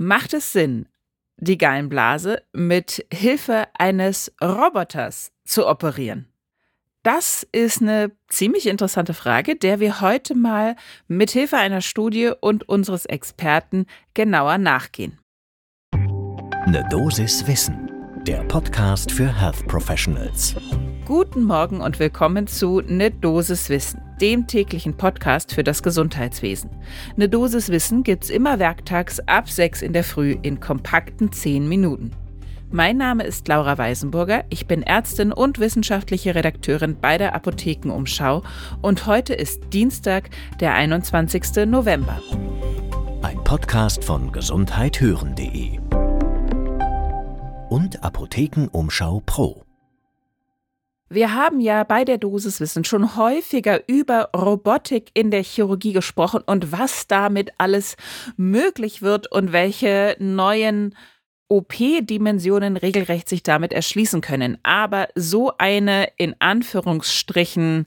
Macht es Sinn, die Gallenblase mit Hilfe eines Roboters zu operieren? Das ist eine ziemlich interessante Frage, der wir heute mal mit Hilfe einer Studie und unseres Experten genauer nachgehen. Eine Dosis Wissen, der Podcast für Health Professionals. Guten Morgen und willkommen zu Ne Dosis Wissen, dem täglichen Podcast für das Gesundheitswesen. Ne Dosis Wissen gibt's immer werktags ab 6 in der Früh in kompakten 10 Minuten. Mein Name ist Laura Weisenburger, ich bin Ärztin und wissenschaftliche Redakteurin bei der Apothekenumschau und heute ist Dienstag, der 21. November. Ein Podcast von gesundheithören.de und Apothekenumschau Pro. Wir haben ja bei der Dosiswissen schon häufiger über Robotik in der Chirurgie gesprochen und was damit alles möglich wird und welche neuen OP-Dimensionen regelrecht sich damit erschließen können. Aber so eine in Anführungsstrichen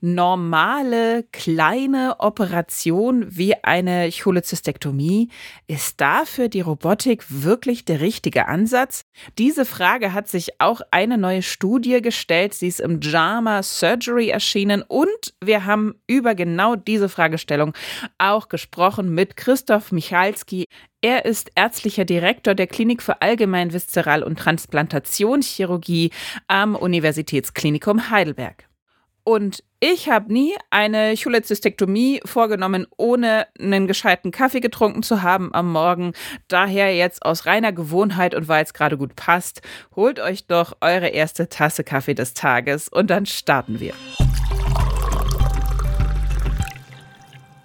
normale kleine Operation wie eine Cholezystektomie, ist dafür die Robotik wirklich der richtige Ansatz? Diese Frage hat sich auch eine neue Studie gestellt. Sie ist im JAMA Surgery erschienen und wir haben über genau diese Fragestellung auch gesprochen mit Christoph Michalski. Er ist ärztlicher Direktor der Klinik für Allgemein Viszeral- und Transplantationschirurgie am Universitätsklinikum Heidelberg. Und ich habe nie eine Cholezystektomie vorgenommen, ohne einen gescheiten Kaffee getrunken zu haben am Morgen. Daher jetzt aus reiner Gewohnheit und weil es gerade gut passt, holt euch doch eure erste Tasse Kaffee des Tages und dann starten wir.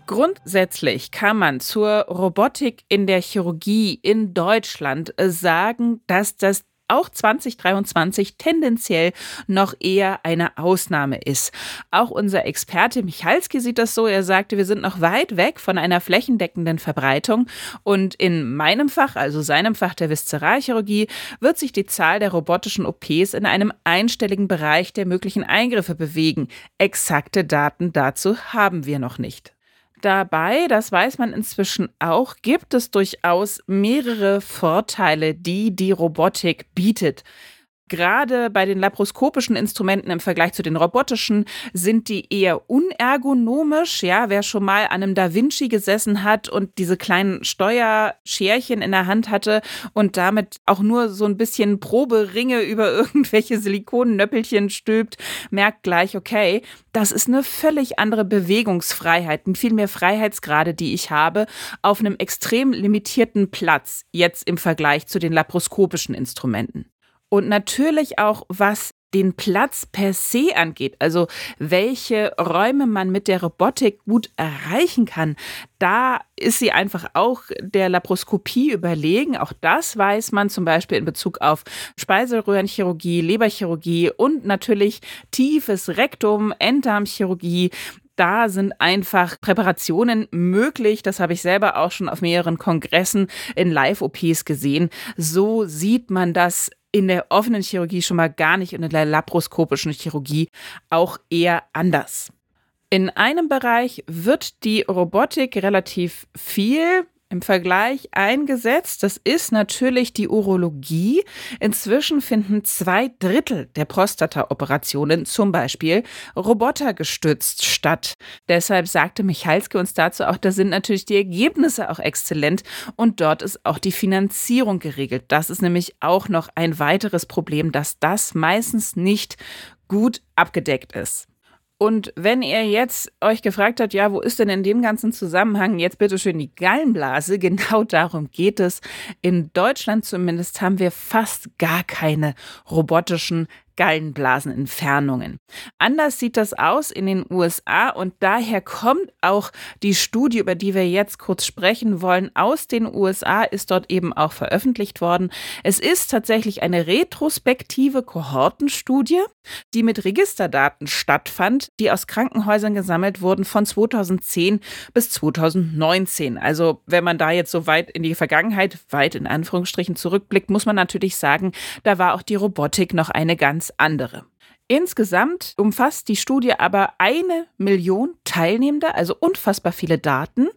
Grundsätzlich kann man zur Robotik in der Chirurgie in Deutschland sagen, dass das auch 2023 tendenziell noch eher eine Ausnahme ist. Auch unser Experte Michalski sieht das so. Er sagte, wir sind noch weit weg von einer flächendeckenden Verbreitung. Und in meinem Fach, also seinem Fach der Viszeralchirurgie, wird sich die Zahl der robotischen OPs in einem einstelligen Bereich der möglichen Eingriffe bewegen. Exakte Daten dazu haben wir noch nicht dabei, das weiß man inzwischen auch, gibt es durchaus mehrere Vorteile, die die Robotik bietet. Gerade bei den laparoskopischen Instrumenten im Vergleich zu den robotischen sind die eher unergonomisch. Ja, wer schon mal an einem Da Vinci gesessen hat und diese kleinen Steuerscherchen in der Hand hatte und damit auch nur so ein bisschen Proberinge über irgendwelche Silikonnöppelchen stülpt, merkt gleich, okay, das ist eine völlig andere Bewegungsfreiheit, viel mehr Freiheitsgrade, die ich habe, auf einem extrem limitierten Platz, jetzt im Vergleich zu den laparoskopischen Instrumenten. Und natürlich auch, was den Platz per se angeht, also welche Räume man mit der Robotik gut erreichen kann, da ist sie einfach auch der Laparoskopie überlegen. Auch das weiß man zum Beispiel in Bezug auf Speiseröhrenchirurgie, Leberchirurgie und natürlich tiefes Rektum, Enddarmchirurgie da sind einfach Präparationen möglich. Das habe ich selber auch schon auf mehreren Kongressen in Live-OPs gesehen. So sieht man das in der offenen Chirurgie schon mal gar nicht und in der laparoskopischen Chirurgie auch eher anders. In einem Bereich wird die Robotik relativ viel im Vergleich eingesetzt. Das ist natürlich die Urologie. Inzwischen finden zwei Drittel der Prostata-Operationen zum Beispiel robotergestützt statt. Deshalb sagte Michalski uns dazu auch, da sind natürlich die Ergebnisse auch exzellent und dort ist auch die Finanzierung geregelt. Das ist nämlich auch noch ein weiteres Problem, dass das meistens nicht gut abgedeckt ist. Und wenn ihr jetzt euch gefragt habt, ja, wo ist denn in dem ganzen Zusammenhang jetzt bitte schön die Gallenblase? Genau darum geht es. In Deutschland zumindest haben wir fast gar keine robotischen Gallenblasenentfernungen. Anders sieht das aus in den USA und daher kommt auch die Studie, über die wir jetzt kurz sprechen wollen, aus den USA, ist dort eben auch veröffentlicht worden. Es ist tatsächlich eine retrospektive Kohortenstudie, die mit Registerdaten stattfand, die aus Krankenhäusern gesammelt wurden von 2010 bis 2019. Also wenn man da jetzt so weit in die Vergangenheit, weit in Anführungsstrichen zurückblickt, muss man natürlich sagen, da war auch die Robotik noch eine ganz ganz andere. Insgesamt umfasst die Studie aber eine Million Teilnehmende, also unfassbar viele Daten.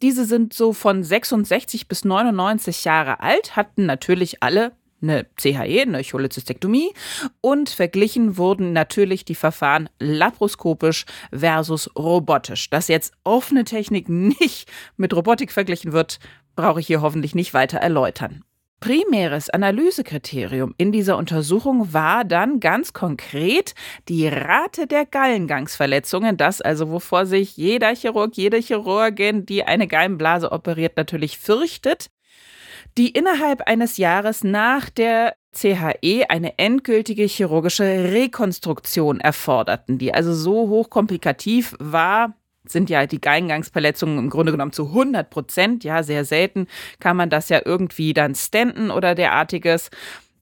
Diese sind so von 66 bis 99 Jahre alt, hatten natürlich alle eine CHE, eine Cholezystektomie und verglichen wurden natürlich die Verfahren laparoskopisch versus robotisch. Dass jetzt offene Technik nicht mit Robotik verglichen wird, brauche ich hier hoffentlich nicht weiter erläutern. Primäres Analysekriterium in dieser Untersuchung war dann ganz konkret die Rate der Gallengangsverletzungen, das also wovor sich jeder Chirurg, jede Chirurgin, die eine Gallenblase operiert, natürlich fürchtet, die innerhalb eines Jahres nach der CHE eine endgültige chirurgische Rekonstruktion erforderten, die also so hochkomplikativ war, sind ja die Gallengangsverletzungen im Grunde genommen zu 100 Prozent. Ja, sehr selten kann man das ja irgendwie dann stenten oder derartiges.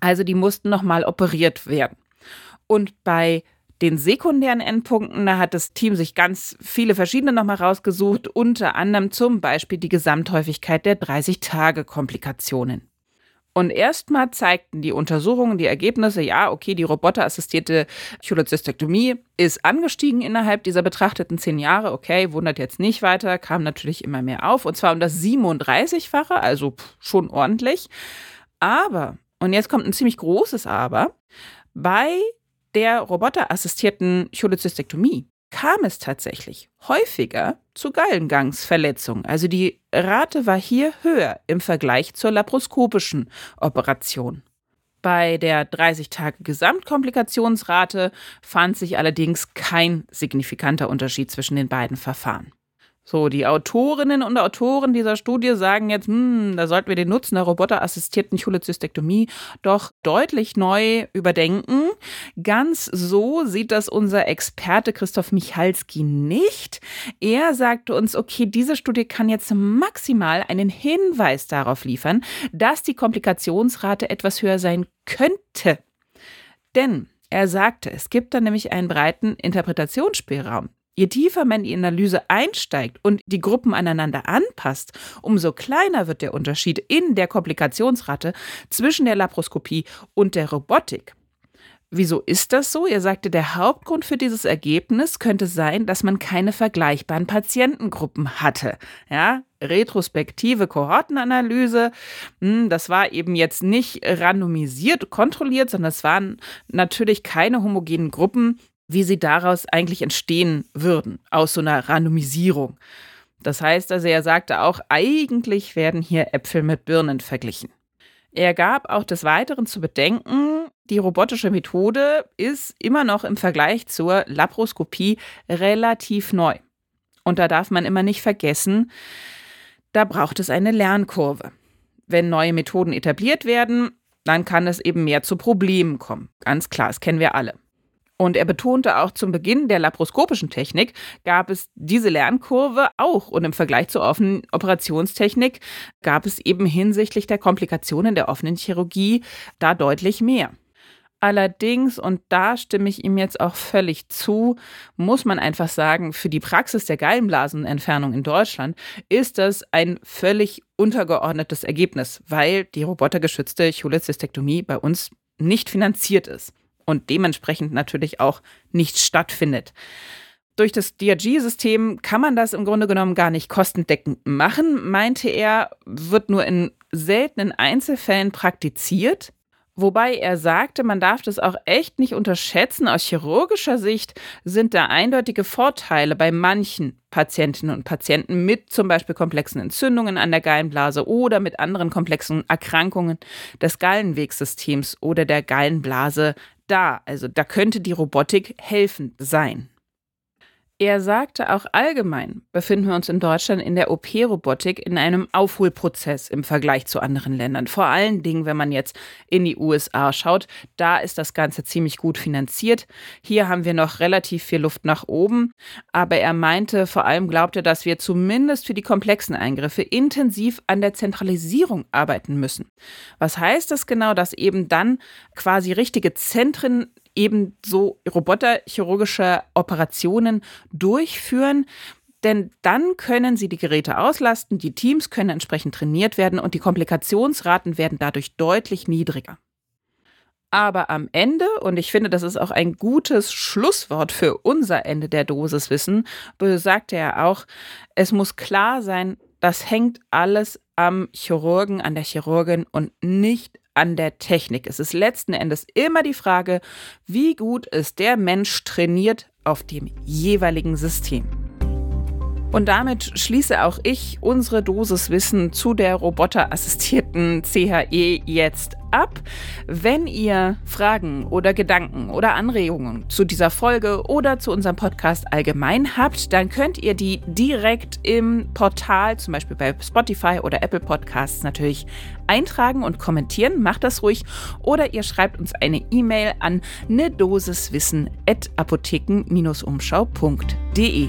Also die mussten nochmal operiert werden. Und bei den sekundären Endpunkten, da hat das Team sich ganz viele verschiedene nochmal rausgesucht, unter anderem zum Beispiel die Gesamthäufigkeit der 30-Tage-Komplikationen. Und erstmal zeigten die Untersuchungen, die Ergebnisse, ja, okay, die roboterassistierte Cholezystektomie ist angestiegen innerhalb dieser betrachteten zehn Jahre. Okay, wundert jetzt nicht weiter, kam natürlich immer mehr auf. Und zwar um das 37-fache, also schon ordentlich. Aber, und jetzt kommt ein ziemlich großes Aber, bei der roboterassistierten Cholezystektomie kam es tatsächlich häufiger zu Gallengangsverletzungen. Also die Rate war hier höher im Vergleich zur laparoskopischen Operation. Bei der 30-Tage-Gesamtkomplikationsrate fand sich allerdings kein signifikanter Unterschied zwischen den beiden Verfahren. So, die Autorinnen und Autoren dieser Studie sagen jetzt, hm, da sollten wir den Nutzen der roboterassistierten Cholezystektomie doch deutlich neu überdenken. Ganz so sieht das unser Experte Christoph Michalski nicht. Er sagte uns, okay, diese Studie kann jetzt maximal einen Hinweis darauf liefern, dass die Komplikationsrate etwas höher sein könnte. Denn er sagte, es gibt da nämlich einen breiten Interpretationsspielraum. Je tiefer man in die Analyse einsteigt und die Gruppen aneinander anpasst, umso kleiner wird der Unterschied in der Komplikationsrate zwischen der Laparoskopie und der Robotik. Wieso ist das so? Er sagte, der Hauptgrund für dieses Ergebnis könnte sein, dass man keine vergleichbaren Patientengruppen hatte. Ja, retrospektive Kohortenanalyse, hm, das war eben jetzt nicht randomisiert, kontrolliert, sondern es waren natürlich keine homogenen Gruppen, wie sie daraus eigentlich entstehen würden, aus so einer Randomisierung. Das heißt also, er sagte auch, eigentlich werden hier Äpfel mit Birnen verglichen. Er gab auch des Weiteren zu bedenken, die robotische Methode ist immer noch im Vergleich zur Laparoskopie relativ neu. Und da darf man immer nicht vergessen, da braucht es eine Lernkurve. Wenn neue Methoden etabliert werden, dann kann es eben mehr zu Problemen kommen. Ganz klar, das kennen wir alle. Und er betonte auch zum Beginn der laparoskopischen Technik gab es diese Lernkurve auch und im Vergleich zur offenen Operationstechnik gab es eben hinsichtlich der Komplikationen der offenen Chirurgie da deutlich mehr. Allerdings, und da stimme ich ihm jetzt auch völlig zu, muss man einfach sagen, für die Praxis der Gallenblasenentfernung in Deutschland ist das ein völlig untergeordnetes Ergebnis, weil die robotergeschützte Cholezystektomie bei uns nicht finanziert ist und dementsprechend natürlich auch nichts stattfindet. Durch das DRG-System kann man das im Grunde genommen gar nicht kostendeckend machen, meinte er, wird nur in seltenen Einzelfällen praktiziert. Wobei er sagte, man darf das auch echt nicht unterschätzen. Aus chirurgischer Sicht sind da eindeutige Vorteile bei manchen Patientinnen und Patienten mit zum Beispiel komplexen Entzündungen an der Gallenblase oder mit anderen komplexen Erkrankungen des Gallenwegsystems oder der Gallenblase da. Also da könnte die Robotik helfend sein. Er sagte auch allgemein, befinden wir uns in Deutschland in der OP-Robotik in einem Aufholprozess im Vergleich zu anderen Ländern. Vor allen Dingen, wenn man jetzt in die USA schaut, da ist das Ganze ziemlich gut finanziert. Hier haben wir noch relativ viel Luft nach oben. Aber er meinte, vor allem glaubte, dass wir zumindest für die komplexen Eingriffe intensiv an der Zentralisierung arbeiten müssen. Was heißt das genau, dass eben dann quasi richtige Zentren eben so roboterchirurgische Operationen durchführen. Denn dann können sie die Geräte auslasten, die Teams können entsprechend trainiert werden und die Komplikationsraten werden dadurch deutlich niedriger. Aber am Ende, und ich finde, das ist auch ein gutes Schlusswort für unser Ende der Dosiswissen, sagt er auch, es muss klar sein, das hängt alles am Chirurgen, an der Chirurgin und nicht an der Technik. Es ist letzten Endes immer die Frage, wie gut ist der Mensch trainiert auf dem jeweiligen System. Und damit schließe auch ich unsere Dosiswissen zu der roboterassistierten CHE jetzt ab. Wenn ihr Fragen oder Gedanken oder Anregungen zu dieser Folge oder zu unserem Podcast allgemein habt, dann könnt ihr die direkt im Portal, zum Beispiel bei Spotify oder Apple Podcasts, natürlich eintragen und kommentieren. Macht das ruhig. Oder ihr schreibt uns eine E-Mail an ne Dosiswissen.apotheken-umschau.de.